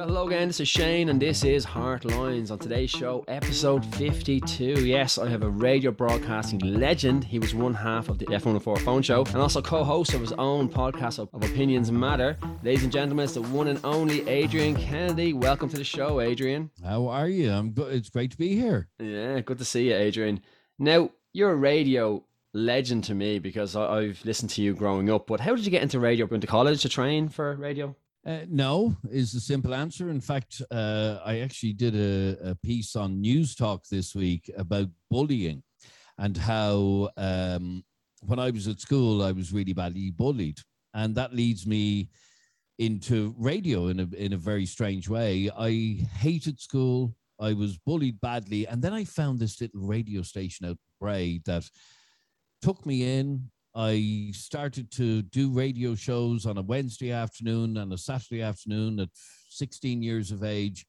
Hello again, this is Shane, and this is Heart Lines. On today's show, episode 52. Yes, I have a radio broadcasting legend. He was one half of the F104 phone show and also co host of his own podcast of, of Opinions Matter. Ladies and gentlemen, it's the one and only Adrian Kennedy. Welcome to the show, Adrian. How are you? I'm good. It's great to be here. Yeah, good to see you, Adrian. Now, you're a radio legend to me because I, have listened to you growing up, but how did you get into radio? Went to college to train for radio? Uh, no, is the simple answer. In fact, uh, I actually did a, a, piece on News Talk this week about bullying and how um, when I was at school, I was really badly bullied. And that leads me into radio in a, in a very strange way. I hated school. I was bullied badly. And then I found this little radio station out Bray that took me in I started to do radio shows on a Wednesday afternoon and a Saturday afternoon at 16 years of age.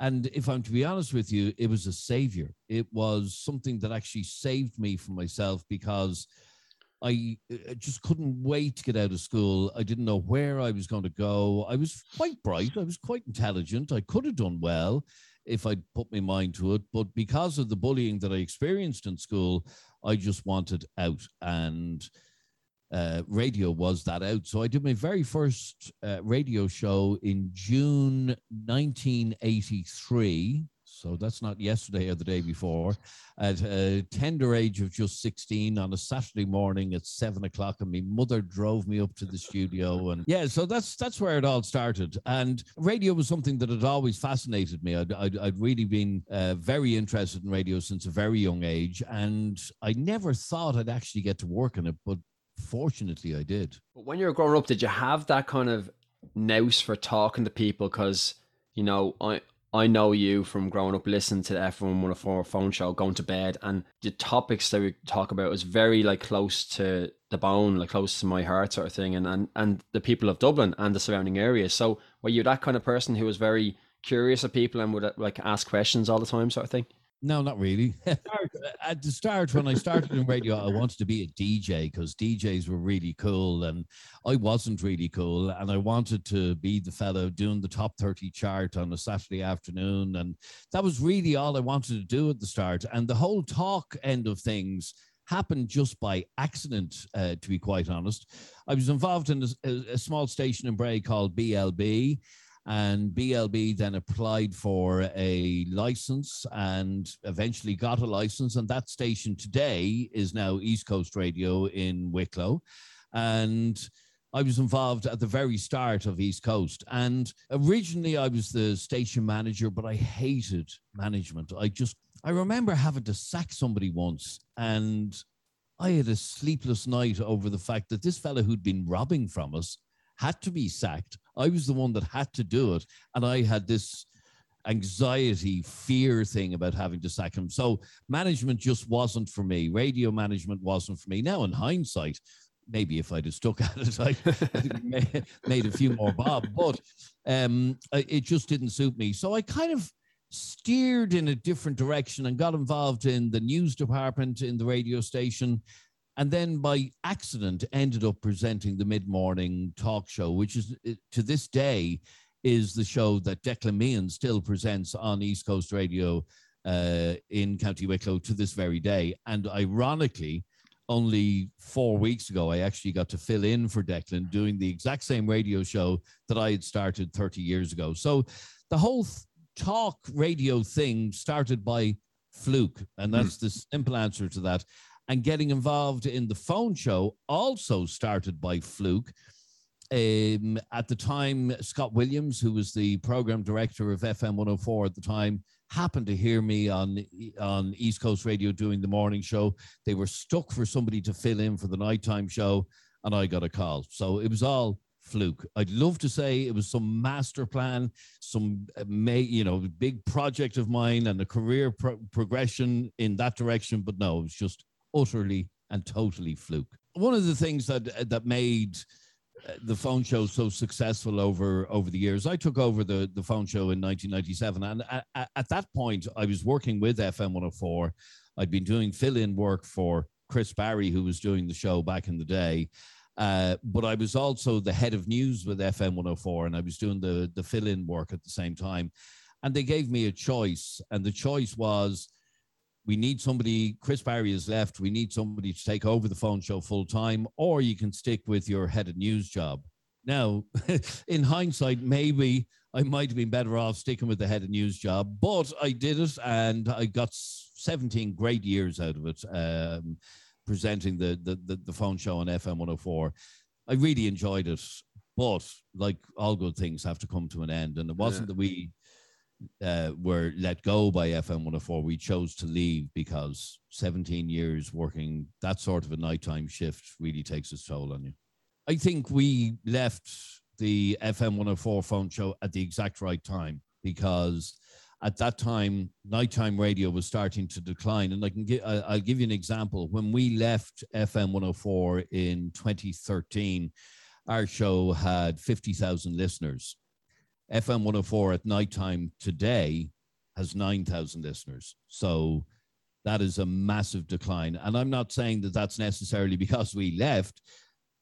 And if I'm to be honest with you, it was a savior. It was something that actually saved me from myself because I just couldn't wait to get out of school. I didn't know where I was going to go. I was quite bright. I was quite intelligent. I could have done well if I'd put my mind to it. But because of the bullying that I experienced in school, I just wanted out. And uh, radio was that out. So I did my very first uh, radio show in June 1983. So that's not yesterday or the day before. At a tender age of just 16 on a Saturday morning at seven o'clock, and my mother drove me up to the studio. And yeah, so that's that's where it all started. And radio was something that had always fascinated me. I'd, I'd, I'd really been uh, very interested in radio since a very young age. And I never thought I'd actually get to work in it. But fortunately, I did. But when you were growing up, did you have that kind of nous for talking to people? Because, you know, I, I know you from growing up listening to the F1 104 phone show, going to bed, and the topics that we talk about is very like close to the bone, like close to my heart, sort of thing, and and, and the people of Dublin and the surrounding areas. So, were you that kind of person who was very curious of people and would like ask questions all the time, sort of thing? No, not really. At the start, when I started in radio, I wanted to be a DJ because DJs were really cool, and I wasn't really cool. And I wanted to be the fellow doing the top 30 chart on a Saturday afternoon. And that was really all I wanted to do at the start. And the whole talk end of things happened just by accident, uh, to be quite honest. I was involved in a, a small station in Bray called BLB and BLB then applied for a license and eventually got a license. And that station today is now East Coast Radio in Wicklow. And I was involved at the very start of East Coast. And originally I was the station manager, but I hated management. I just, I remember having to sack somebody once and I had a sleepless night over the fact that this fellow who'd been robbing from us had to be sacked. I was the one that had to do it. And I had this anxiety, fear thing about having to sack him. So management just wasn't for me. Radio management wasn't for me. Now, in hindsight, maybe if I'd have stuck at it, I, made a few more bob, but um, it just didn't suit me. So I kind of steered in a different direction and got involved in the news department in the radio station and then by accident ended up presenting the mid-morning talk show which is to this day is the show that Declan Meehan still presents on East Coast Radio uh, in County Wicklow to this very day. And ironically, only four weeks ago, I actually got to fill in for Declan doing the exact same radio show that I had started 30 years ago. So the whole th- talk radio thing started by fluke. And that's mm. the simple answer to that and getting involved in the phone show also started by fluke. Um, at the time, Scott Williams, who was the program director of FM 104 at the time, happened to hear me on on East Coast Radio doing the morning show. They were stuck for somebody to fill in for the nighttime show, and I got a call. So it was all fluke. I'd love to say it was some master plan, some uh, may you know big project of mine and a career pro- progression in that direction, but no, it was just utterly and totally fluke. One of the things that that made uh, the phone show so successful over over the years. I took over the the phone show in 1997, and at, at that point, I was working with FM 104. I'd been doing fill-in work for Chris Barry, who was doing the show back in the day, Uh, but I was also the head of news with FM 104, and I was doing the the fill in work at the same time. And they gave me a choice, and the choice was we need somebody, Chris Barry has left, we need somebody to take over the phone show full time, or you can stick with your head of news job. Now, in hindsight, maybe I might have been better off sticking with the head of news job, but I did it and I got 17 great years out of it, um, presenting the, the, the, the phone show on FM 104. I really enjoyed it, but like all good things have to come to an end. And it wasn't yeah. that we uh, were let go by FM 104. We chose to leave because 17 years working that sort of a nighttime shift really takes its toll on you. I think we left the FM 104 phone show at the exact right time because at that time nighttime radio was starting to decline and i can give i'll give you an example when we left fm 104 in 2013 our show had 50,000 listeners FM 104 at nighttime today has 9,000 listeners. So that is a massive decline. And I'm not saying that that's necessarily because we left.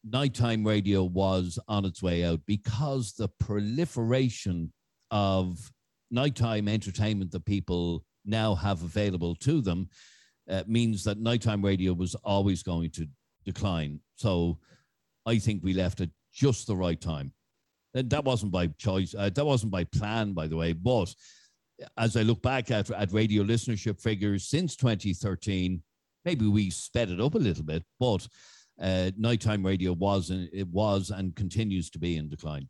Nighttime radio was on its way out because the proliferation of nighttime entertainment that people now have available to them uh, means that nighttime radio was always going to decline. So I think we left at just the right time. That wasn't by choice. Uh, that wasn't by plan, by the way. But as I look back at, at radio listenership figures since 2013, maybe we sped it up a little bit, but uh, nighttime radio was and it was and continues to be in decline.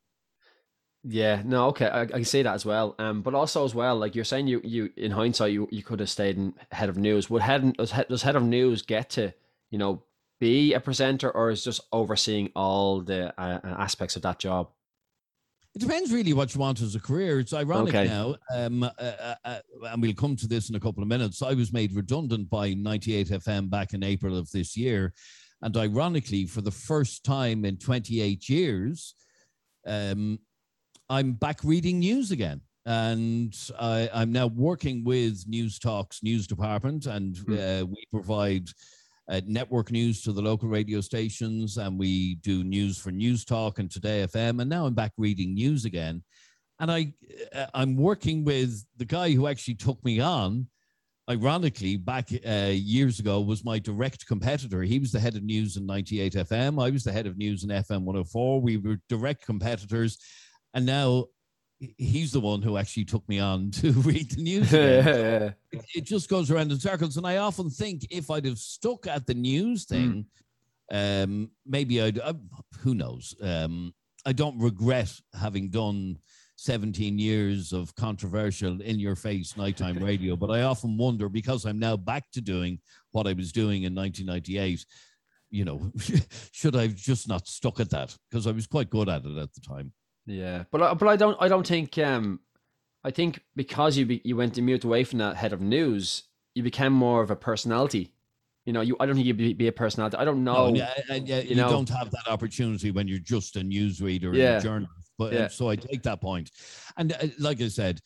Yeah, no, okay, I, can see that as well. Um, but also as well, like you're saying, you you in hindsight, you you could have stayed in head of news. Would head does head, of news get to you know be a presenter, or is just overseeing all the uh, aspects of that job? It depends really what you want as a career. It's ironic okay. now, um, uh, uh, uh, and we'll come to this in a couple of minutes. I was made redundant by 98 FM back in April of this year. And ironically, for the first time in 28 years, um, I'm back reading news again. And I, am now working with News Talks news department, and uh, we provide uh, network news to the local radio stations, and we do news for News Talk and Today FM. And now I'm back reading news again, and I uh, I'm working with the guy who actually took me on. Ironically, back uh, years ago, was my direct competitor. He was the head of news in 98 FM. I was the head of news in FM 104. We were direct competitors, and now he's the one who actually took me on to read the news. it, it, just goes around in circles. And I often think if I'd have stuck at the news hmm. thing, mm. um, maybe I'd, uh, who knows? Um, I don't regret having done 17 years of controversial in your face nighttime radio, but I often wonder because I'm now back to doing what I was doing in 1998. You know, should I have just not stuck at that? Because I was quite good at it at the time. Yeah, but but I don't I don't think um I think because you be, you went to mute away from that head of news, you became more of a personality. You know, you I don't think you'd be, be a personality. I don't know. No, yeah, yeah, you, you know, don't have that opportunity when you're just a newsreader yeah. and a journalist. But yeah. so I take that point. And uh, like I said,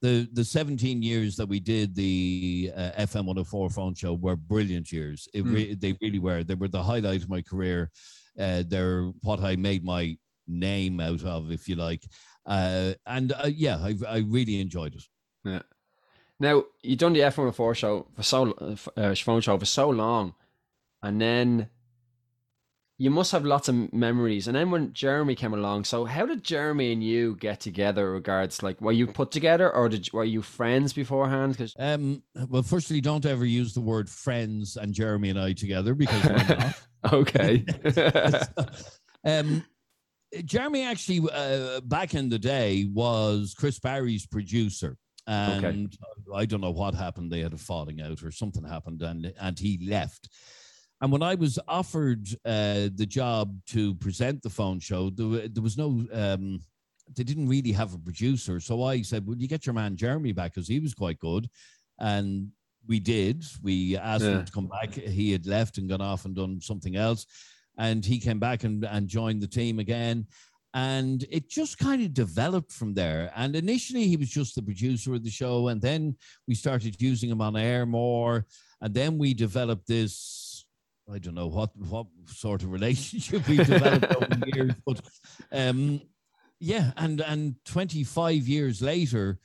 the the 17 years that we did the uh, FM 104 phone show were brilliant years. It mm. they really were. They were the highlight of my career. Uh, they're what I made my name out of, if you like. Uh, and uh, yeah, I, I really enjoyed it. Yeah. Now you've done the F one hundred oh four show for so uh, phone show for so long, and then you must have lots of memories. And then when Jeremy came along, so how did Jeremy and you get together? Regards, like, were you put together, or did were you friends beforehand? Because um, well, firstly, don't ever use the word friends and Jeremy and I together because we're not. okay. um, Jeremy actually uh, back in the day was Chris Barry's producer, and okay. I don't know what happened. They had a falling out or something happened, and and he left. And when I was offered uh, the job to present the phone show, there, there was no. Um, they didn't really have a producer, so I said, "Would you get your man Jeremy back? Because he was quite good." And we did. We asked yeah. him to come back. He had left and gone off and done something else and he came back and, and joined the team again. And it just kind of developed from there. And initially, he was just the producer of the show. And then we started using him on air more. And then we developed this I don't know what what sort of relationship we developed over the years, but um, yeah, and and 25 years later,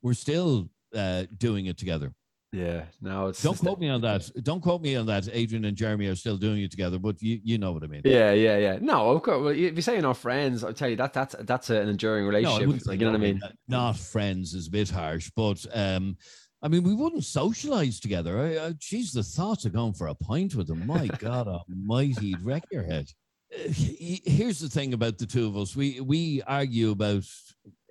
we're still uh, doing it together. Yeah, no, it's don't quote me on that. Don't quote me on that. Adrian and Jeremy are still doing it together, but you you know what I mean. Yeah, yeah, yeah. No, of course. Well, if you say you're friends, I'll tell you that that's that's an enduring relationship. No, like, you know what I mean? Not friends is a bit harsh, but um, I mean, we wouldn't socialize together. I, I, geez, the thoughts of going for a pint with them. My God Almighty, he'd wreck your head. Uh, here's the thing about the two of us: we we argue about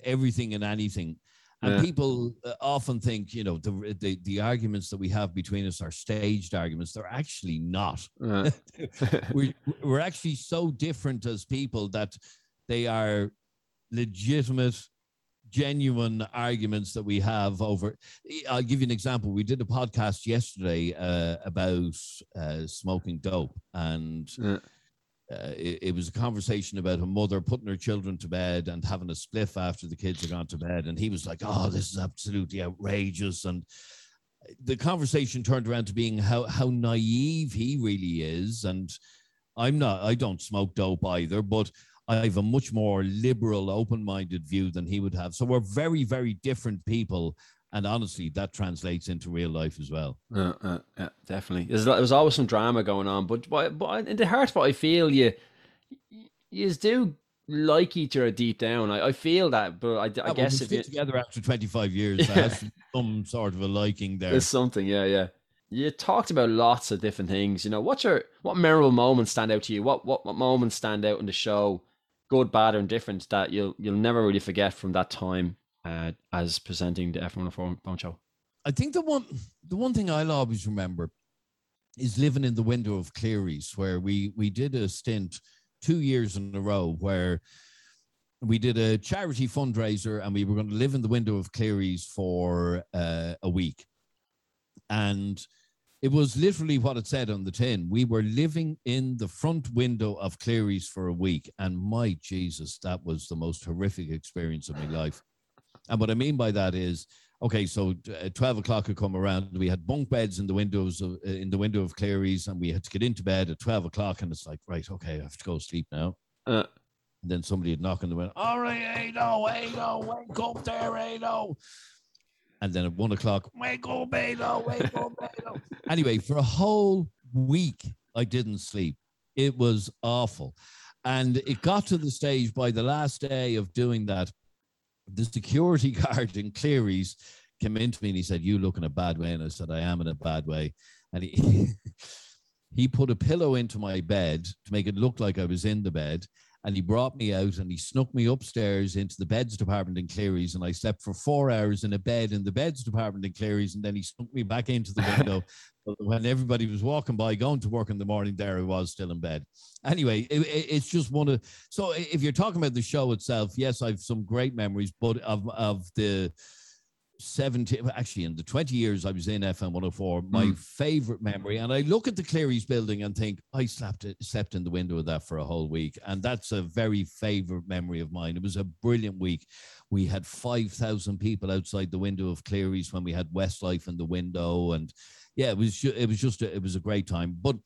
everything and anything and yeah. people uh, often think, you know, the, the, the arguments that we have between us are staged arguments. They're actually not. Yeah. we're, we're actually so different as people that they are legitimate, genuine arguments that we have over. I'll give you an example. We did a podcast yesterday uh, about uh, smoking dope, and yeah uh, it, it, was a conversation about a mother putting her children to bed and having a spliff after the kids had gone to bed. And he was like, Oh, this is absolutely outrageous. And the conversation turned around to being how, how naive he really is. And I'm not, I don't smoke dope either, but I have a much more liberal, open minded view than he would have. So we're very, very different people and honestly, that translates into real life as well. Uh, uh, yeah, definitely. There's, there's always some drama going on, but but, but in the heart of what I feel, you you do like each other deep down. I, I feel that, but I, I yeah, guess if you together after 25 years, yeah. has some sort of a liking there. There's something, yeah, yeah. You talked about lots of different things. You know, what's your what memorable moments stand out to you? What what, what moments stand out in the show, good, bad, or indifferent, that you'll you'll never really forget from that time uh, as presenting the F1 Phone Show? I think the one the one thing I'll always remember is living in the window of Clerys, where we we did a stint two years in a row where we did a charity fundraiser and we were going to live in the window of Clerys for uh, a week. And it was literally what it said on the tin. We were living in the front window of Clerys for a week. And my Jesus, that was the most horrific experience of my life. And what I mean by that is, okay, so uh, 12 o'clock had come around. We had bunk beds in the windows of, uh, in the window of Clerys, and we had to get into bed at 12 o'clock. And it's like, right, okay, I have to go sleep now. Uh. And then somebody had knocked on the window. All right, Ado, Ado, wake up there, Ado. And then at one o'clock, wake up, Ado, wake up, Ado. anyway, for a whole week, I didn't sleep. It was awful. And it got to the stage by the last day of doing that the security guard in Clerys came into me and he said, "You look in a bad way," and I said, "I am in a bad way," and he he put a pillow into my bed to make it look like I was in the bed. And he brought me out and he snuck me upstairs into the beds department in Clerys. And I slept for four hours in a bed in the beds department in Clerys. And then he snuck me back into the window. when everybody was walking by, going to work in the morning, there I was still in bed. Anyway, it, it, it's just one of so if you're talking about the show itself, yes, I've some great memories, but of of the 70 actually in the 20 years I was in FM 104 my mm. favorite memory and I look at the Clerys building and think I slept slept in the window of that for a whole week and that's a very favorite memory of mine. It was a brilliant week. We had 5000 people outside the window of Clerys when we had Westlife in the window and yeah it was it was just a, it was a great time. But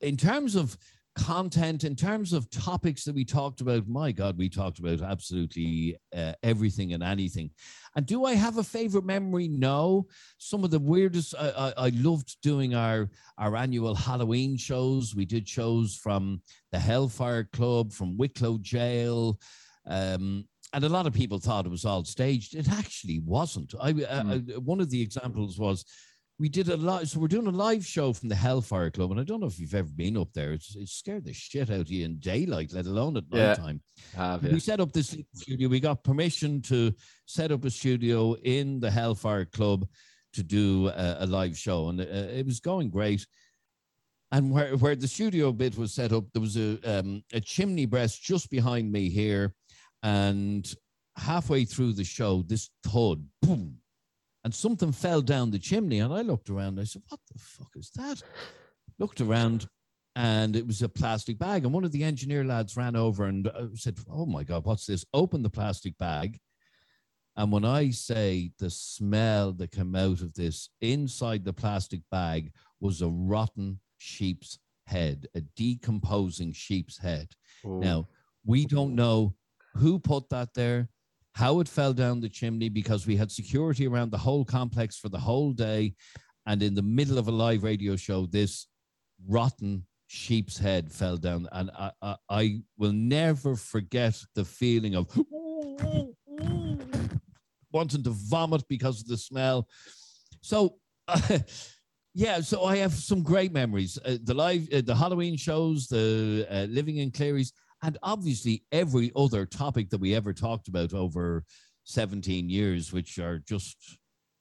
in terms of content in terms of topics that we talked about. My god we talked about absolutely uh, everything and anything. And do i have a favorite memory? No. Some of the weirdest I, I, I, loved doing our our annual halloween shows. We did shows from the hellfire club from wicklow jail um, and a lot of people thought it was all staged. It actually wasn't. I, mm. I one of the examples was we did a live, so we're doing a live show from the Hellfire Club, and I don't know if you've ever been up there. It's, it scared the shit out of you in daylight, let alone at yeah. night time. Have, yeah. We set up this studio. We got permission to set up a studio in the Hellfire Club to do a, a live show, and uh, it was going great. And where, where the studio bit was set up, there was a um, a chimney breast just behind me here, and halfway through the show, this thud, boom, and something fell down the chimney. And I looked around. I said, "What the fuck is that?" Looked around, and it was a plastic bag. And one of the engineer lads ran over and uh, said, "Oh my god, what's this?" Open the plastic bag, and when I say the smell that came out of this inside the plastic bag was a rotten sheep's head, a decomposing sheep's head. Now, we don't know who put that there, how it fell down the chimney, because we had security around the whole complex for the whole day. And in the middle of a live radio show, this rotten sheep's head fell down. And I, I, I will never forget the feeling of wanting to vomit because of the smell. So, yeah, so I have some great memories. Uh, the live, uh, the Halloween shows, the uh, living in Clerys, and obviously every other topic that we ever talked about over 17 years, which are just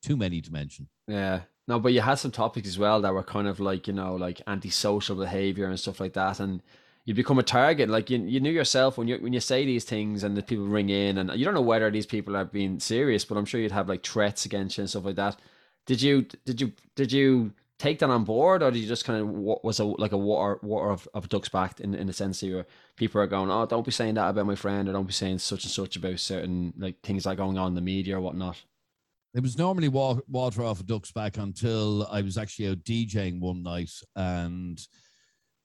too many to mention. Yeah. No, but you had some topics as well that were kind of like, you know, like antisocial behavior and stuff like that. And you become a target. Like you, you knew yourself when you when you say these things and the people ring in and you don't know whether these people are being serious, but I'm sure you'd have like threats against you and stuff like that. Did you did you did you take that on board, or did you just kind of was a like a water water of, of ducks back in in the sense where people are going, oh, don't be saying that about my friend, or don't be saying such and such about certain like things that are going on in the media or whatnot. It was normally water off a duck's back until I was actually out DJing one night, and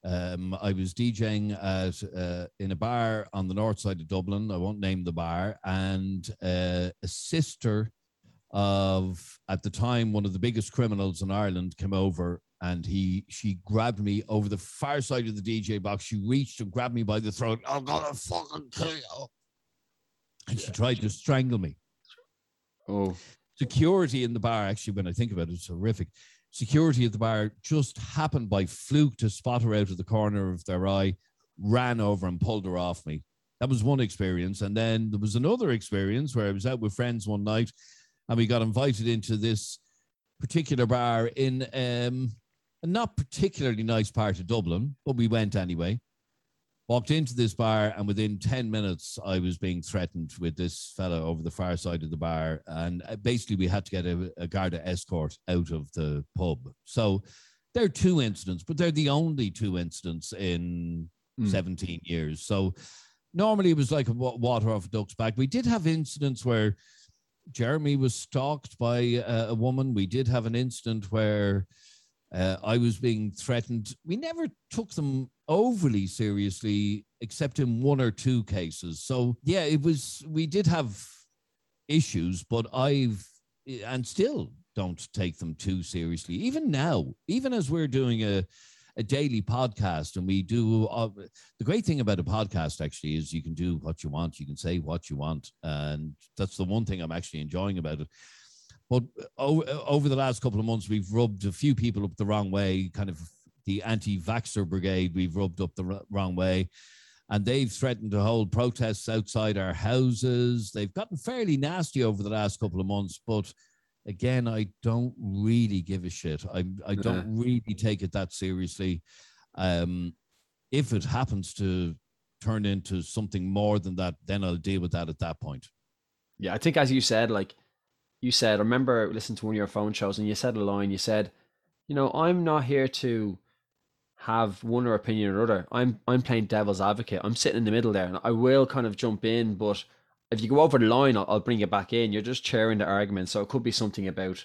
um, I was DJing at uh, in a bar on the north side of Dublin. I won't name the bar, and uh, a sister of at the time one of the biggest criminals in Ireland came over and he she grabbed me over the far side of the DJ box. She reached and grabbed me by the throat. I'm gonna fucking kill you. And she tried to strangle me. Oh, Security in the bar, actually, when I think about it, it's horrific. Security at the bar just happened by fluke to spot her out of the corner of their eye, ran over and pulled her off me. That was one experience. And then there was another experience where I was out with friends one night and we got invited into this particular bar in um, a not particularly nice part of Dublin, but we went anyway. Walked into this bar, and within 10 minutes, I was being threatened with this fella over the far side of the bar. And uh, basically, we had to get a, a Garda escort out of the pub. So there are two incidents, but they're the only two incidents in Mm. 17 years. So normally it was like a water off a duck's back. We did have incidents where Jeremy was stalked by uh, a woman. We did have an incident where uh, I was being threatened. We never took them overly seriously, except in one or two cases. So, yeah, it was, we did have issues, but I've, and still don't take them too seriously. Even now, even as we're doing a, a daily podcast and we do uh, the great thing about a podcast actually is you can do what you want you can say what you want and that's the one thing i'm actually enjoying about it. But over, over the last couple of months we've rubbed a few people up the wrong way kind of the anti-vaxxer brigade we've rubbed up the wrong way and they've threatened to hold protests outside our houses. They've gotten fairly nasty over the last couple of months but again, I don't really give a shit. I I don't really take it that seriously. Um, if it happens to turn into something more than that, then I'll deal with that at that point. Yeah, I think as you said, like you said, I remember listening to one of your phone shows and you said a line, you said, you know, I'm not here to have one or opinion or other. I'm I'm playing devil's advocate. I'm sitting in the middle there and I will kind of jump in, but if you go over the line, I'll, I'll bring you back in. You're just chairing the argument. So it could be something about,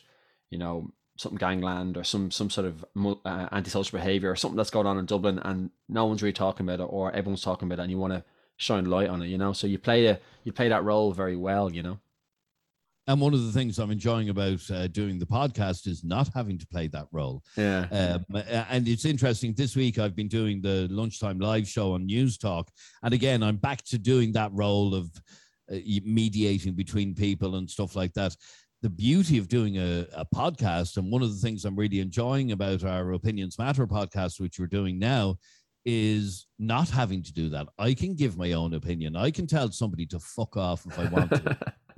you know, something gangland or some some sort of uh, antisocial behavior or something that's going on in Dublin and no one's really talking about it or everyone's talking about it and you want to shine light on it, you know. So you play a you play that role very well, you know. And one of the things I'm enjoying about uh, doing the podcast is not having to play that role. Yeah. Um, and it's interesting. This week I've been doing the lunchtime live show on News Talk, and again I'm back to doing that role of uh, mediating between people and stuff like that. The beauty of doing a, a podcast, and one of the things I'm really enjoying about our Opinions Matter podcast, which we're doing now, is not having to do that. I can give my own opinion. I can tell somebody to fuck off if I want to.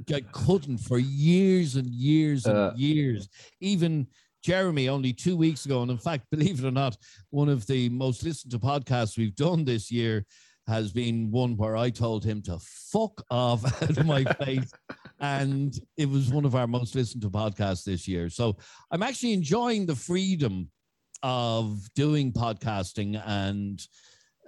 I couldn't for years and years and Uh. years. Even Jeremy, only two weeks ago, and in fact, believe it or not, one of the most listened to podcasts we've done this year has been one where I told him to fuck off out of my face. And it was one of our most listened to podcasts this year. So I'm actually enjoying the freedom of doing podcasting. And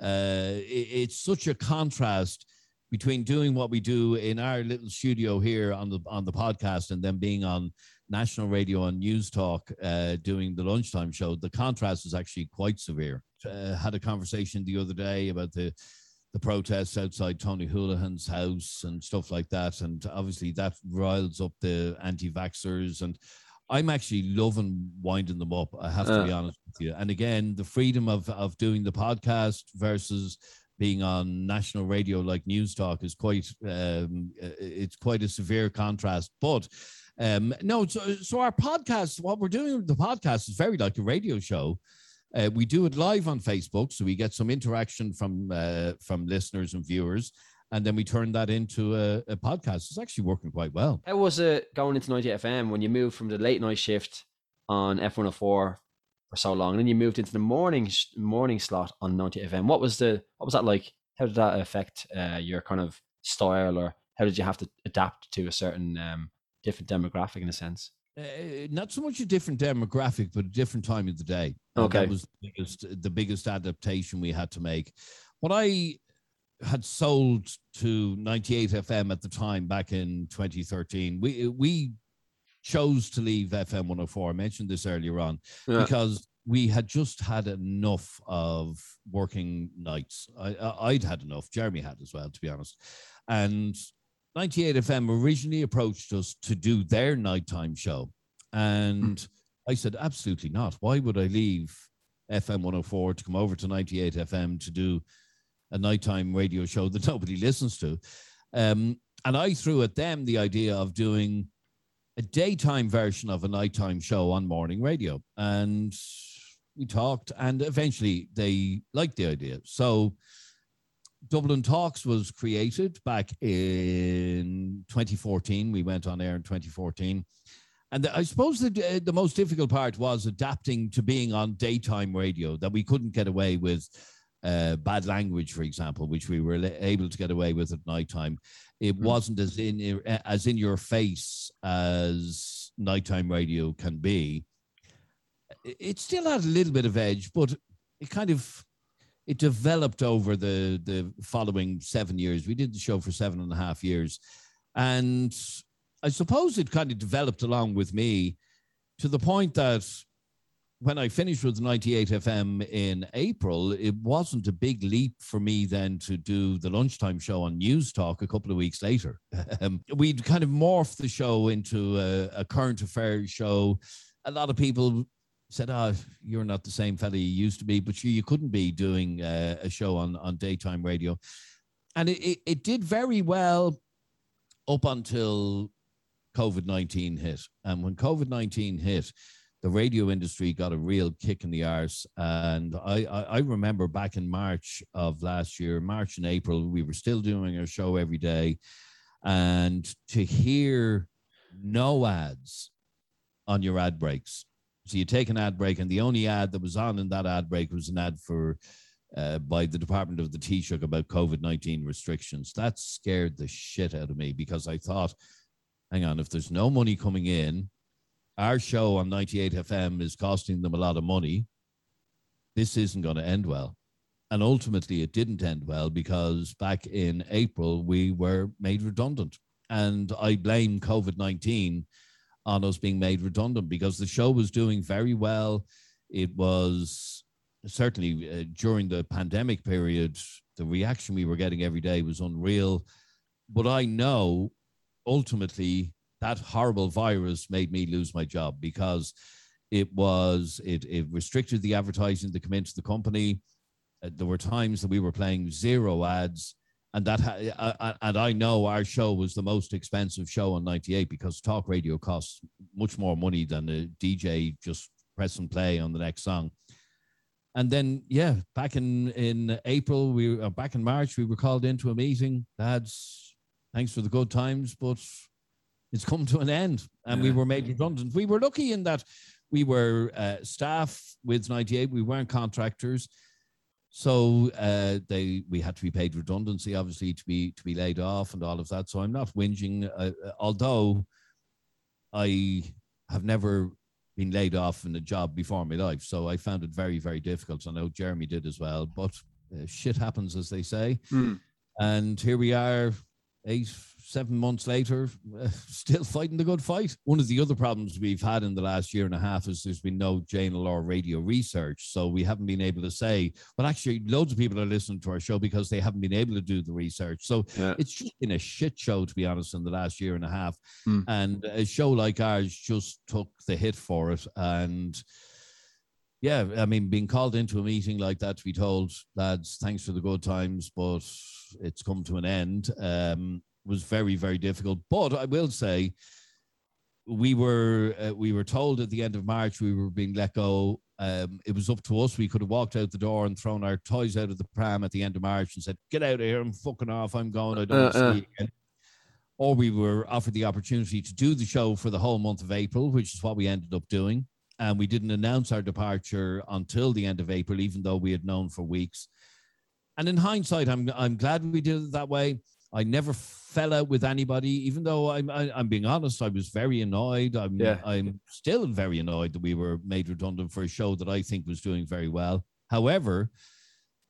uh, it- it's such a contrast between doing what we do in our little studio here on the on the podcast and then being on national radio on News Talk uh, doing the lunchtime show, the contrast is actually quite severe. Uh, had a conversation the other day about the the protests outside Tony Holohan's house and stuff like that, and obviously that riles up the anti-vaxxers. And I'm actually loving winding them up. I have to be honest with you. And again, the freedom of of doing the podcast versus being on national radio like News Talk is quite um, it's quite a severe contrast. But um, no, so, so our podcast, what we're doing with the podcast is very like a radio show. Uh, we do it live on Facebook, so we get some interaction from uh, from listeners and viewers, and then we turn that into a, a, podcast. It's actually working quite well. How was it going into 90 FM when you moved from the late night shift on F104 for so long, and then you moved into the morning morning slot on 90 FM? What was the what was that like? How did that affect uh, your kind of style, or how did you have to adapt to a certain um, different demographic in a sense? Uh, not so much a different demographic, but a different time of the day. Okay, that was the biggest, the biggest adaptation we had to make. What I had sold to 98 FM at the time back in 2013, we we chose to leave FM 104. I mentioned this earlier on yeah. because we had just had enough of working nights. I, I'd had enough. Jeremy had as well, to be honest, and 98 FM originally approached us to do their nighttime show. And mm. I said, absolutely not. Why would I leave FM 104 to come over to 98 FM to do a nighttime radio show that nobody listens to? Um, and I threw at them the idea of doing a daytime version of a nighttime show on morning radio. And we talked, and eventually they liked the idea. So Dublin Talks was created back in 2014. We went on air in 2014. And I suppose the, uh, the most difficult part was adapting to being on daytime radio, that we couldn't get away with uh, bad language, for example, which we were able to get away with at nighttime. It mm. wasn't as in as in your face as nighttime radio can be. It still had a little bit of edge, but it kind of it developed over the the following seven years. We did the show for seven and a half years, and I suppose it kind of developed along with me to the point that when I finished with 98 FM in April, it wasn't a big leap for me then to do the lunchtime show on News Talk a couple of weeks later. Um, we'd kind of morphed the show into a, a current affairs show. A lot of people said, "Oh, you're not the same fella you used to be," but you, you couldn't be doing uh, a show on on daytime radio, and it, it, it did very well up until COVID nineteen hit, and when COVID nineteen hit. The radio industry got a real kick in the arse, and I, I, I remember back in March of last year, March and April, we were still doing our show every day, and to hear no ads on your ad breaks so you take an ad break, and the only ad that was on in that ad break was an ad for uh, by the Department of the Taoiseach about COVID 19 restrictions. That scared the shit out of me because I thought, hang on, if there's no money coming in, our show on 98 FM is costing them a lot of money. This isn't going to end well. And ultimately, it didn't end well because back in April, we were made redundant. And I blame COVID 19 on us being made redundant because the show was doing very well. It was certainly uh, during the pandemic period, the reaction we were getting every day was unreal. But I know ultimately that horrible virus made me lose my job because it was it, it restricted the advertising that come into the company. Uh, there were times that we were playing zero ads and that uh, and I know our show was the most expensive show on 98 because talk radio costs much more money than a DJ just press and play on the next song. And then yeah, back in in April we uh, back in March we were called into a meeting. Lads, thanks for the good times, but it's come to an end, and yeah. we were made redundant. We were lucky in that we were uh, staff with 98. We weren't contractors so uh, they we had to be paid redundancy, obviously, to be to be laid off and all of that. So I'm not whinging, uh, uh, although I have never been laid off in a job before in my life. So I found it very very difficult. I know Jeremy did as well, but uh, shit happens, as they say. Mm. And here we are, eight, seven months later, uh, still fighting the good fight. One of the other problems we've had in the last year and a half is there's been no JNLR radio research. So we haven't been able to say, well, actually, loads of people are listening to our show because they haven't been able to do the research. So yeah. it's just been a shit show, to be honest, in the last year and a half. Mm. And a show like ours just took the hit for it. And yeah, I mean, being called into a meeting like that to be told, lads, thanks for the good times, but it's come to an end, um, was very, very difficult. But I will say, we were uh, we were told at the end of March we were being let go. Um, it was up to us. We could have walked out the door and thrown our toys out of the pram at the end of March and said, "Get out of here! I'm fucking off. I'm going. I don't uh, see uh. you again." Or we were offered the opportunity to do the show for the whole month of April, which is what we ended up doing and we didn't announce our departure until the end of April, even though we had known for weeks. And in hindsight, I'm I'm glad we did it that way. I never fell out with anybody, even though I'm I, am i am being honest. I was very annoyed. I'm yeah. I'm still very annoyed that we were made redundant for a show that I think was doing very well. However,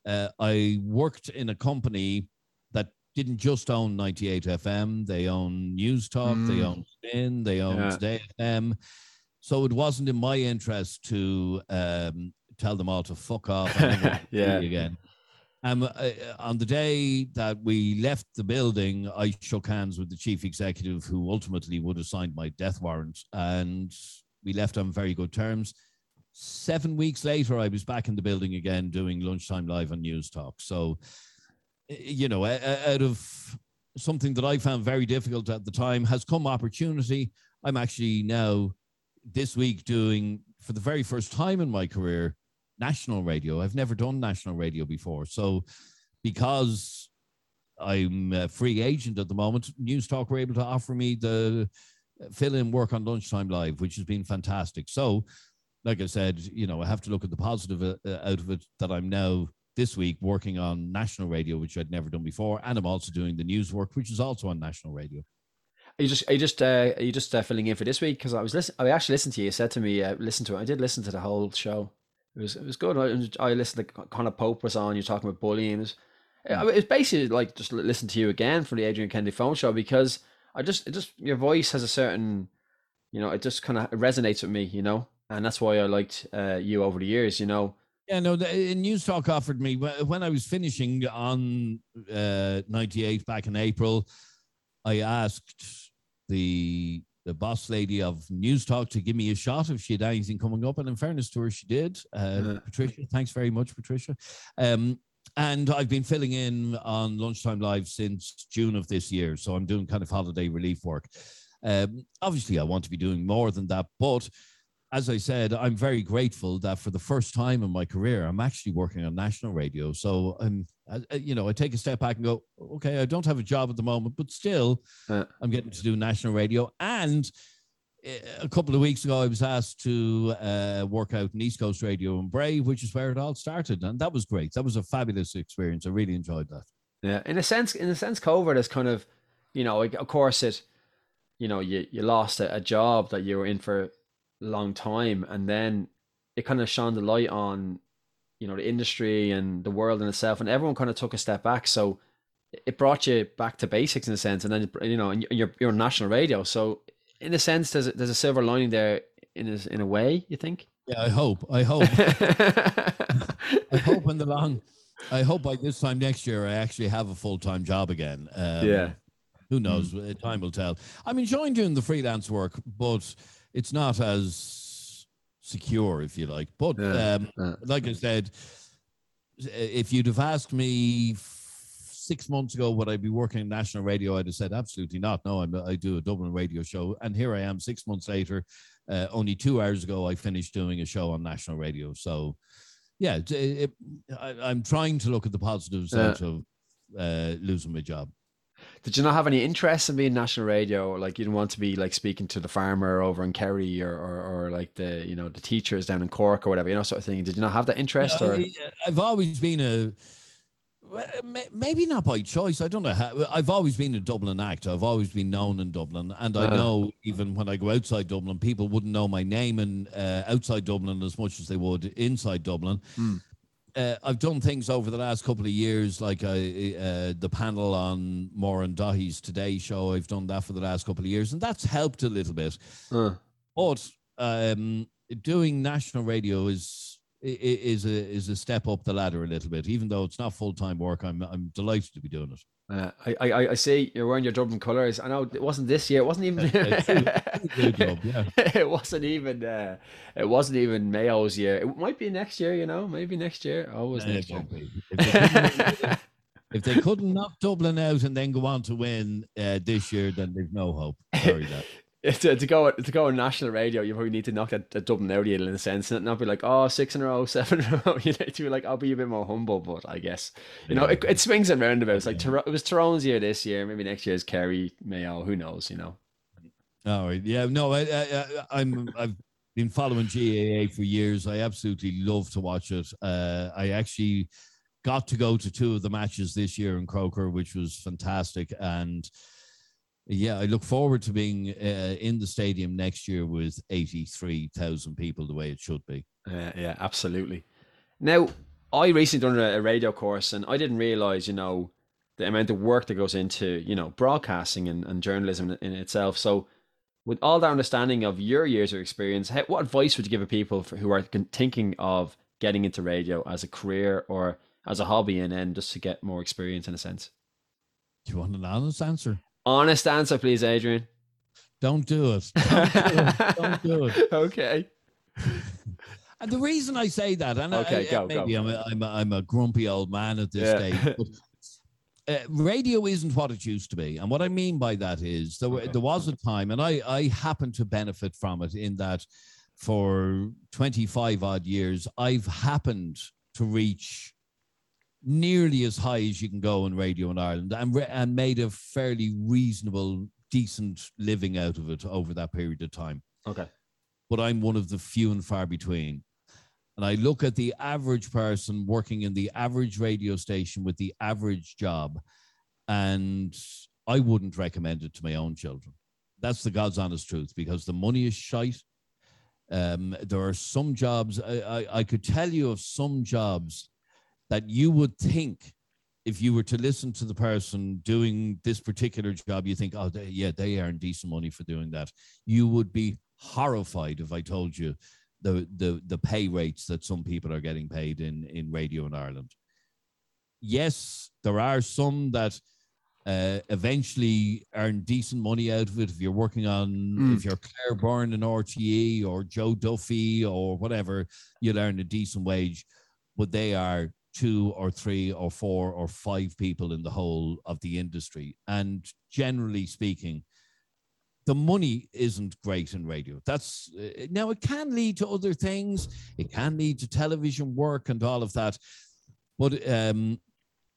uh, I worked in a company that didn't just own 98 FM. They own News Talk. Mm. They own Spin. They own yeah. Today FM so it wasn't in my interest to um, tell them all to fuck off yeah. again. Um, uh, on the day that we left the building, I shook hands with the chief executive, who ultimately would have signed my death warrant, and we left on very good terms. Seven weeks later, I was back in the building again doing lunchtime live on News Talk. So, you know, out of something that I found very difficult at the time has come opportunity. I'm actually now this week doing for the very first time in my career national radio. I've never done national radio before. So because I'm a free agent at the moment, News Talk were able to offer me the fill in work on lunchtime live, which has been fantastic. So, like I said, you know, I have to look at the positive uh, out of it that I'm now this week working on national radio, which I'd never done before, and I'm also doing the news work, which is also on national radio. Are you just are you just uh, are you just uh, filling in for this week? Because I was listen, I actually listened to you. You said to me, uh, listen to it. I did listen to the whole show. It was it was good. I, I listened to Conor Pope was on. You're talking about bullying. It was, it was basically like just listen to you again for the Adrian Kennedy phone show because I just it just your voice has a certain, you know, it just kind of resonates with me, you know, and that's why I liked uh, you over the years, you know. Yeah, no, the News Talk offered me when I was finishing on uh, 98 back in April. I asked the the boss lady of News Talk to give me a shot if she had anything coming up. And in fairness to her, she did. Uh, yeah. Patricia, thanks very much, Patricia. Um, and I've been filling in on Lunchtime Live since June of this year. So I'm doing kind of holiday relief work. Um, obviously, I want to be doing more than that, but as I said, I'm very grateful that for the first time in my career, I'm actually working on national radio. So I'm, you know, I take a step back and go, okay, I don't have a job at the moment, but still, I'm getting to do national radio. And eh, a couple of weeks ago, I was asked to uh, work out in East Coast Radio in Bray, which is where it all started, and that was great. That was a fabulous experience. I really enjoyed that. Yeah, in a sense, in a sense, COVID is kind of, you know, of course, it, you know, you you lost a, a job that you were in for a long time and then it kind of shone the light on you know the industry and the world in itself and everyone kind of took a step back. So it brought you back to basics in a sense and then you know and you're you're on national radio. So in a sense there's a, there's a silver lining there in a, in a way you think? Yeah i hope i hope. I hope in the long i hope by this time next year i actually have a full-time job again. Um, yeah. Who knows? Mm. time will tell. I'm enjoying doing the freelance work but it's not as secure, if you like. But yeah, um, yeah. like I said, if you'd have asked me six months ago would I be working in national radio, I'd have said absolutely not. No, I'm, i do a Dublin radio show, and here I am six months later. Uh, only two hours ago, I finished doing a show on national radio. So, yeah, it, it, I, am trying to look at the positives yeah. out of uh, losing my job did you not have any interest in being national radio? Like you didn't want to be like speaking to the farmer over in Kerry or, or, or like the you know the teachers down in Cork or whatever you know sort of thing. Did you not have that interest or? I've always been a maybe not by choice. I don't know how I've always been a Dublin actor I've always been known in Dublin. And I uh, know even when I go outside Dublin people wouldn't know my name and uh, outside Dublin as much as they would inside Dublin. Hmm uh, I've done things over the last couple of years, like uh, uh, the panel on Maura and Dáithí's Today Show. I've done that for the last couple of years, and that's helped a little bit. Uh, But um, doing national radio is is a is a step up the ladder a little bit. Even though it's not full time work, I'm I'm delighted to be doing it. uh, I, I I see you're wearing your Dublin colours. I know it wasn't this year. It wasn't even. Job, yeah. it wasn't even. Uh, it wasn't even Mayo's year. It might be next year. You know, maybe next year. Always Uh, next year. If they couldn't- if they couldn't knock Dublin out and then go on to win uh, this year, then there's no hope. Sorry, that. to, to go to go on national radio, you probably need to knock that, that Dublin out a little in a sense, and not be like, oh, six in a row, seven in a row. You need to be like, I'll be a bit more humble, but I guess you know it, it swings and roundabouts. Like Tyro- it was Tyrone's year this year, maybe next year is Kerry, Mayo, who knows? You know. All right. Yeah. No, I, I, I, I'm. I've been following GAA for years. I absolutely love to watch it. Uh, I actually got to go to two of the matches this year in Croker, which was fantastic. And yeah, I look forward to being uh, in the stadium next year with eighty-three thousand people, the way it should be. Yeah, yeah, absolutely. Now, I recently done a, a radio course, and I didn't realize, you know, the amount of work that goes into, you know, broadcasting and, and journalism in, in itself. So, with all that understanding of your years of experience, how, what advice would you give people for, who are thinking of getting into radio as a career or as a hobby, and then just to get more experience in a sense? Do you want an honest answer? Honest answer, please, Adrian. Don't do it. Don't do it. Don't do it. okay. And the reason I say that, and I- Okay, I, go, maybe go. I'm, a, I'm, a, I'm a grumpy old man at this Yeah. stage, but uh, radio isn't what it used to be. And what I mean by that is there, Okay. there was a time, and I, I happen to benefit from it in that for 25 odd years, I've happened to reach nearly as high as you can go in radio in Ireland and, re- and made a fairly reasonable, decent living out of it over that period of time Okay. but I'm one of the few and far between. And I look at the average person working in the average radio station with the average job, and I wouldn't recommend it to my own children. That's the God's honest truth because the money is shite. Um, there are some jobs, I, I, I could tell you of some jobs that you would think if you were to listen to the person doing this particular job, you think, oh, they, yeah, they earn decent money for doing that. You would be horrified if I told you the the the pay rates that some people are getting paid in in radio in Ireland. Yes, there are some that uh, eventually earn decent money out of it. If you're working on, Mm. if you're Claire Byrne in RTE or Joe Duffy or whatever, you'll earn a decent wage. But they are two or three or four or five people in the whole of the industry. And generally speaking, the money isn't great in radio. That's uh, now it can lead to other things. It can lead to television work and all of that. But um,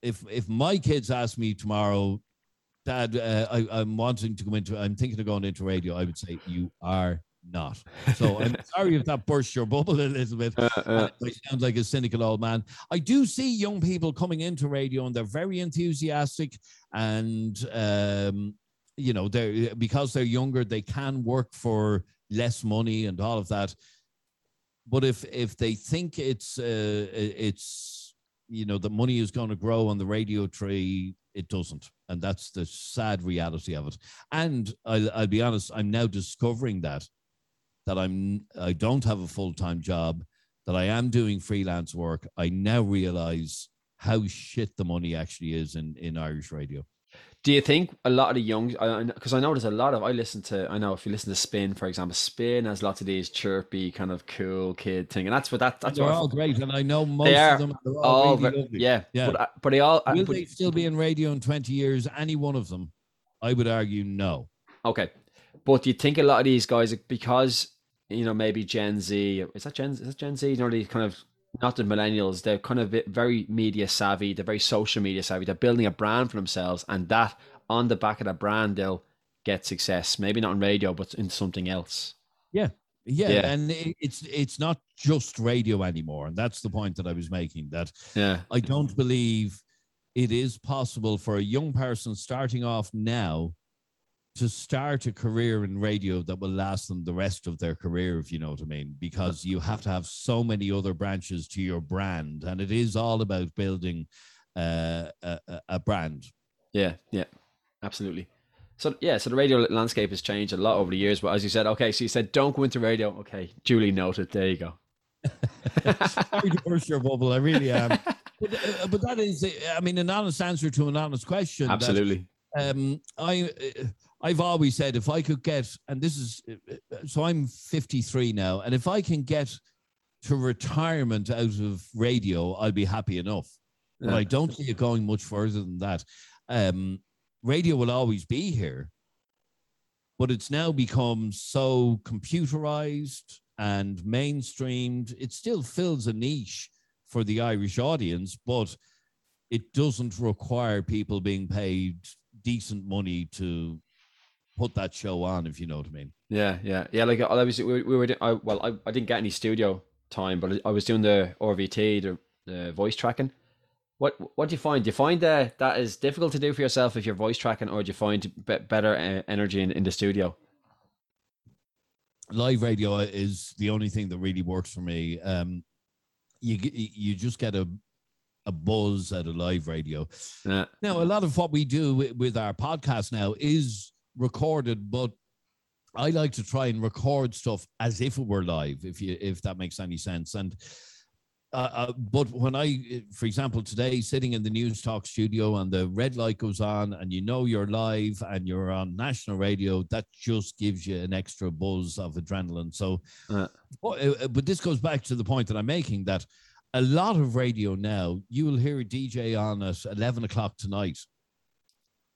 if if my kids ask me tomorrow, Dad, uh, I, I'm wanting to go into, I'm thinking of going into radio, I would say you are not. So I'm sorry if that burst your bubble a little bit. Uh, uh, I sound like a cynical old man. I do see young people coming into radio and they're very enthusiastic and um, you know they're because they're younger they can work for less money and all of that. But if if they think it's uh, it's you know the money is going to grow on the radio tree, it doesn't, and that's the sad reality of it. And I'll, I'll be honest, I'm now discovering that that I'm I don't have a full time job that I am doing freelance work, I now realize how shit the money actually is in, in Irish radio. Do you think a lot of the young, because I, know there's a lot of, I listen to, I know if you listen to Spin, for example, Spin has lots of these chirpy, kind of cool kid thing. And that's what that, that's They're all great, and I know most They are of them. They're all, all, really yeah, Yeah. But, uh, but they all, uh, Will but- they still be in radio in 20 years? Any one of them? I would argue no. okay. But do you think a lot of these guys, because, you know, maybe Gen Z, is that Gen, is that Gen Z? You know, these kind of, not the millennials, they're kind of very media savvy, they're very social media savvy, they're building a brand for themselves, and that on the back of that brand, they'll get success. Maybe not on radio, but in something else. Yeah, Yeah. and it's it's not just radio anymore, and that's the point that I was making. That Yeah. I don't believe it is possible for a young person starting off now to start a career in radio that will last them the rest of their career, if you know what I mean, because you have to have so many other branches to your brand, and it is all about building uh, a, a brand. Yeah, yeah, absolutely. So yeah, so the radio landscape has changed a lot over the years. But as you said, okay, so you said don't go into radio. Okay, duly noted. There you go. Sorry to burst your bubble. I really am. But, uh, but that is, I mean, an honest answer to an honest question. Absolutely. That, um, I, uh, I've always said if I could get, and this is, so I'm 53 now, and if I can get to retirement out of radio, I'll be happy enough. Yeah. But I don't see it going much further than that. Um, radio will always be here, but it's now become so computerized and mainstreamed. It still fills a niche for the Irish audience, but it doesn't require people being paid decent money to put that show on, if you know what I mean. Yeah, yeah, yeah. Like I was, we, we were. I, well, I, I didn't get any studio time, but I was doing the RVT, the, the voice tracking. What what do you find? Do you find that that is difficult to do for yourself if you're voice tracking, or do you find better energy in, in the studio? Live radio is the only thing that really works for me. Um, you you just get a a buzz at a live radio. Yeah. Now, a lot of what we do with our podcast now is recorded, but I like to try and record stuff as if it were live, if you if that makes any sense. And uh, uh, but when I, for example, today sitting in the Newstalk studio and the red light goes on and you know you're live and you're on national radio, that just gives you an extra buzz of adrenaline. So, uh, but, but this goes back to the point that I'm making that a lot of radio now, you will hear a DJ on at 11 o'clock tonight.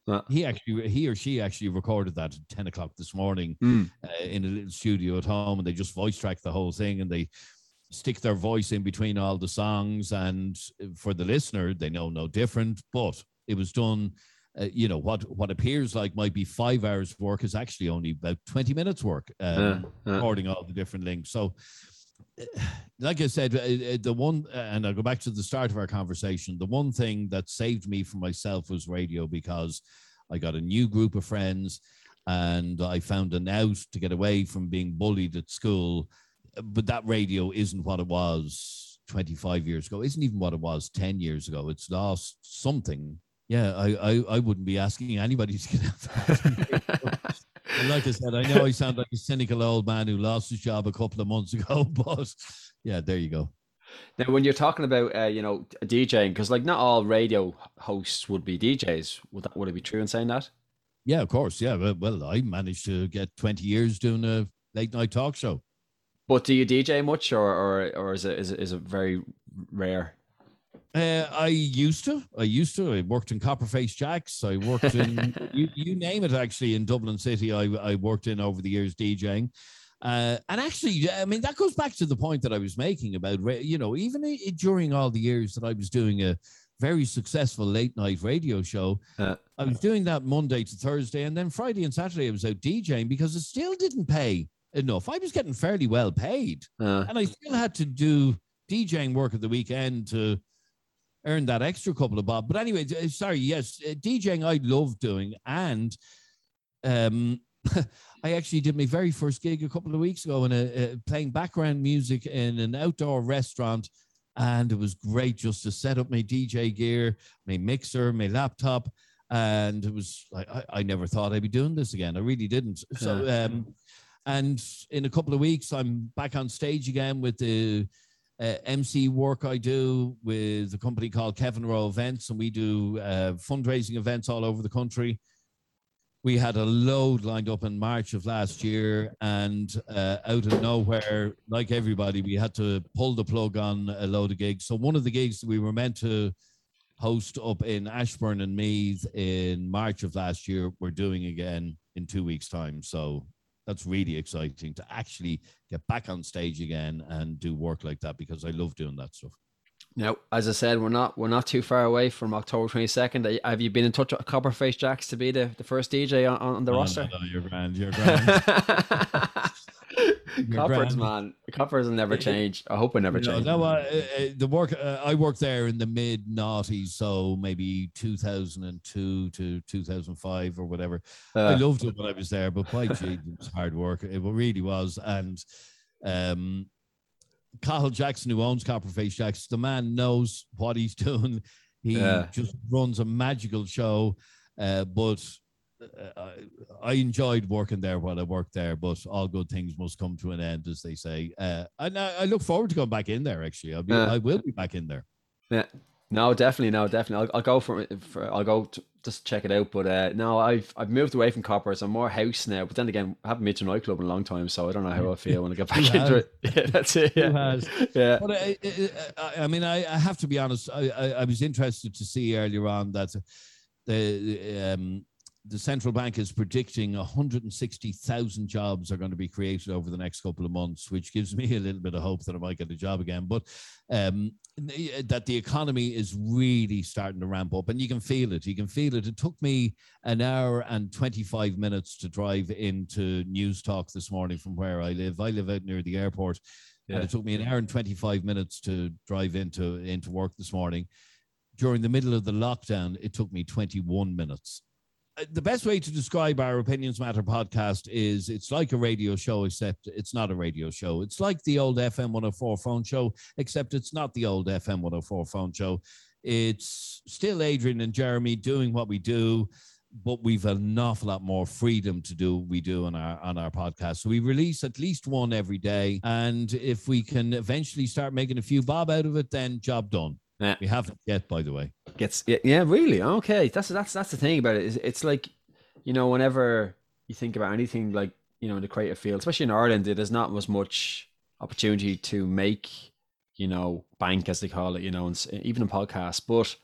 Uh, he actually, he or she actually recorded that at 10 o'clock this morning mm. uh, in a little studio at home, and they just voice track the whole thing, and they stick their voice in between all the songs. And for the listener, they know no different, but it was done. Uh, you know what what appears like might be five hours work is actually only about 20 minutes work um, uh, uh. recording all the different links so like I said, uh, uh, the one, uh, and I'll go back to the start of our conversation. The one thing that saved me from myself was radio because I got a new group of friends and I found an out to get away from being bullied at school. But that radio isn't what it was 25 years ago, isn't even what it was 10 years ago. It's lost something. Yeah, I, I, I wouldn't be asking anybody to get out that. like I said, I know I sound like a cynical old man who lost his job a couple of months ago, but yeah, there you go. Now, when you're talking about, uh, you know, DJing, because like not all radio hosts would be DJs. Would that would it be true in saying that? Yeah, of course. Yeah, well, well, I managed to get 20 years doing a late night talk show. But do you DJ much, or or or is it is it, is it very rare? Uh, I used to. I used to. I worked in Copperface Jacks. I worked in you, you name it. Actually, in Dublin City, I I worked in over the years DJing. Uh, and actually, I mean, that goes back to the point that I was making about, you know, even during all the years that I was doing a very successful late night radio show, uh, I was doing that Monday to Thursday, and then Friday and Saturday I was out DJing because it still didn't pay enough. I was getting fairly well paid, uh, and I still had to do DJing work at the weekend to earn that extra couple of bob. But anyway, uh, sorry, yes, uh, DJing I love doing, and um, I actually did my very first gig a couple of weeks ago in a, uh, playing background music in an outdoor restaurant. And it was great just to set up my DJ gear, my mixer, my laptop. And it was like, I, I never thought I'd be doing this again. I really didn't. So, um, and in a couple of weeks, I'm back on stage again with the uh, MC work I do with a company called Kevin Rowe Events, and we do uh, fundraising events all over the country. We had a load lined up in March of last year, and uh, out of nowhere, like everybody, we had to pull the plug on a load of gigs. So one of the gigs we were meant to host up in Ashbourne and Meath in March of last year, we're doing again in two weeks' time. So that's really exciting to actually get back on stage again and do work like that because I love doing that stuff. Now, as I said, we're not we're not too far away from October twenty second. Have you been in touch with Copperface Jacks to be the, the first DJ on, on the no, roster? No, no, you're grand. You're grand. Coppers, man. Coppers will never change. I hope it never You know, change. no, uh, the work uh, I worked there in the mid noughties, so maybe 2002 to 2005 or whatever. I Uh, loved it when I was there, but by gee, it was hard work. It really was. And um, Cathal Jackson, who owns Copperface Jacks, the man knows what he's doing. He Yeah. just runs a magical show. Uh, but uh, I I enjoyed working there while I worked there, but all good things must come to an end, as they say. Uh, and I, I look forward to going back in there. Actually, I'll be, Yeah. I will be back in there. Yeah, no, definitely, no, definitely. I'll, I'll go for, for I'll go to just check it out. But uh, no, I've I've moved away from Coppers. I'm more house now. But then again, I haven't been to a nightclub in a long time, so I don't know how I feel when I get back into it. Yeah, that's it. Yeah, yeah. But I, I, I- I mean, I, I have to be honest. I, I, I was interested to see earlier on that the um, the central bank is predicting 160,000 jobs are going to be created over the next couple of months, which gives me a little bit of hope that I might get a job again. But um, that the economy is really starting to ramp up, and you can feel it. You can feel it. It took me an hour and 25 minutes to drive into Newstalk this morning from where I live. I live out near the airport. Yeah. And it took me an hour and 25 minutes to drive into into work this morning. During the middle of the lockdown, it took me 21 minutes. Uh, The best way to describe our Opinions Matter podcast is it's like a radio show, except it's not a radio show. It's like the old FM 104 phone show, except it's not the old FM 104 phone show. It's still Adrian and Jeremy doing what we do, but we've an awful lot more freedom to do what we do on our on our podcast. So we release at least one every day, and if we can eventually start making a few bob out of it, then job done. Yeah. We haven't yet, by the way. Gets yeah, yeah, really okay. That's that's that's the thing about it. Is it's like you know whenever you think about anything like you know in the creative field, especially in Ireland, there's not as much opportunity to make you know bank as they call it. You know, and even in podcasts. But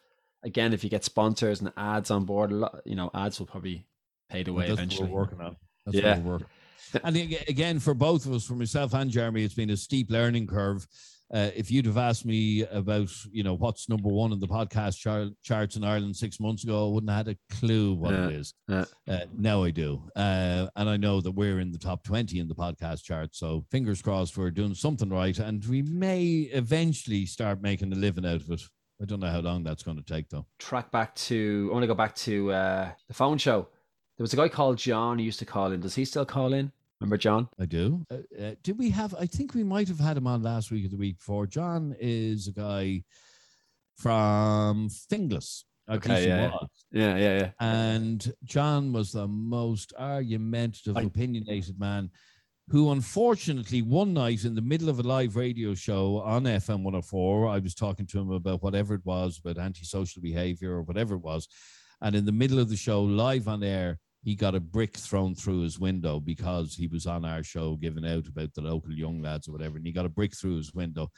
again, if you get sponsors and ads on board, a lot, you know, ads will probably pay the way That's eventually. what we're working on. That's Yeah. what we're working. And again, for both of us, for myself and Jeremy, it's been a steep learning curve. Uh, if you'd have asked me about, you know, what's number one in the podcast char- charts in Ireland six months ago, I wouldn't have had a clue what Yeah, it is. yeah. Uh, now I do, uh, and I know that we're in the top twenty in the podcast chart. So fingers crossed, we're doing something right, and we may eventually start making a living out of it. I don't know how long that's going to take, though. Track back to. I want to go back to uh, the phone show. There was a guy called John who used to call in. Does he still call in? Remember John? I do. Uh, uh, did we have? I think we might have had him on last week or the week before. John is a guy from Finglas. Okay, yeah, yeah. Yeah, yeah, yeah. And John was the most argumentative, I- opinionated man who, unfortunately, one night in the middle of a live radio show on FM 104, I was talking to him about whatever it was, about antisocial behavior or whatever it was. And in the middle of the show, live on air, he got a brick thrown through his window because he was on our show giving out about the local young lads or whatever. And he got a brick through his window.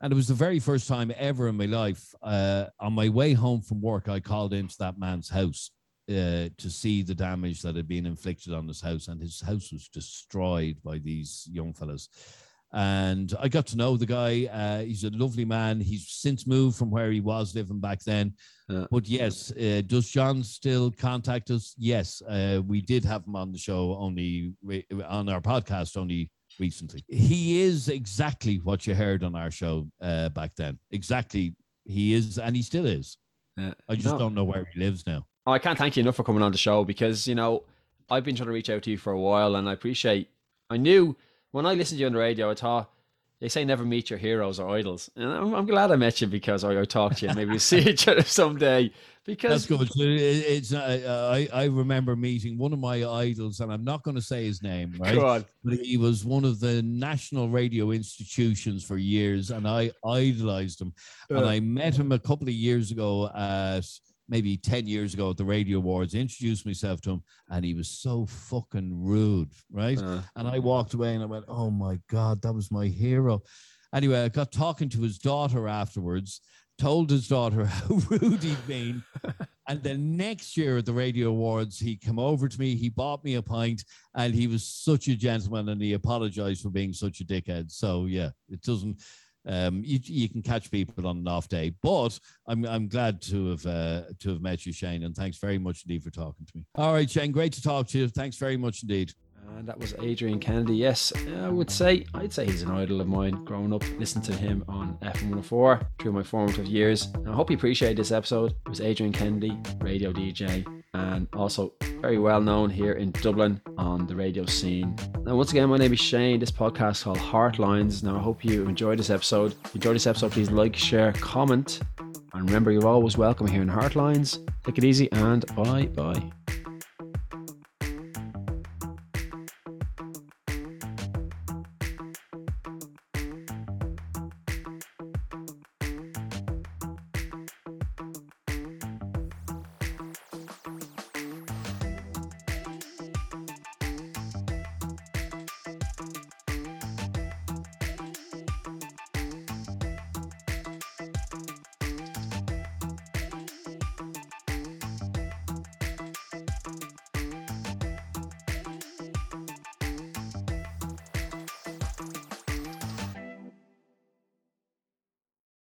And it was the very first time ever in my life. Uh, on my way home from work, I called into that man's house uh, to see the damage that had been inflicted on his house, and his house was destroyed by these young fellas. And I got to know the guy. Uh, he's a lovely man. He's since moved from where he was living back then. Yeah. But yes, uh, does John still contact us? Yes, uh, we did have him on the show only re- on our podcast only recently. He is exactly what you heard on our show uh, back then. Exactly, he is, and he still is. yeah. I just No. don't know where he lives now. Oh, I can't thank you enough for coming on the show because you know I've been trying to reach out to you for a while, and I appreciate. I knew when I listened to you on the radio, I thought they say never meet your heroes or idols, and I'm, I'm glad I met you because I, I talked to you. Maybe we'll see each other someday. Because That's good. It- It's uh, I I remember meeting one of my idols, and I'm not going to say his name, right? God, But he was one of the national radio institutions for years, and I idolized him. and Uh. I met him a couple of years ago at maybe 10 years ago at the Radio Awards, introduced myself to him, and he was so fucking rude, right? uh, And I walked away and I went, Oh my God, that was my hero. Anyway, I got talking to his daughter afterwards, told his daughter how rude he'd been. And then next year at the Radio Awards, he came over to me, he bought me a pint, and he was such a gentleman and he apologized for being such a dickhead. So, yeah, it doesn't. Um, you, you can catch people on an off day, but I'm I'm glad to have uh, to have met you, Shane, and thanks very much indeed for talking to me. All right, Shane, great to talk to you. Thanks very much indeed. And that was Adrian Kennedy. Yes, I would say I'd say he's an idol of mine. Growing up, listening to him on FM 104 through my formative years. And I hope you appreciate this episode. It was Adrian Kennedy, radio DJ, and also very well known here in Dublin on the radio scene. Now, once again, my name is Shane. This podcast is called Heartlines. Now, I hope you enjoyed this episode. If you enjoyed this episode, please like, share, comment, and remember, you're always welcome here in Heartlines. Take it easy and bye bye.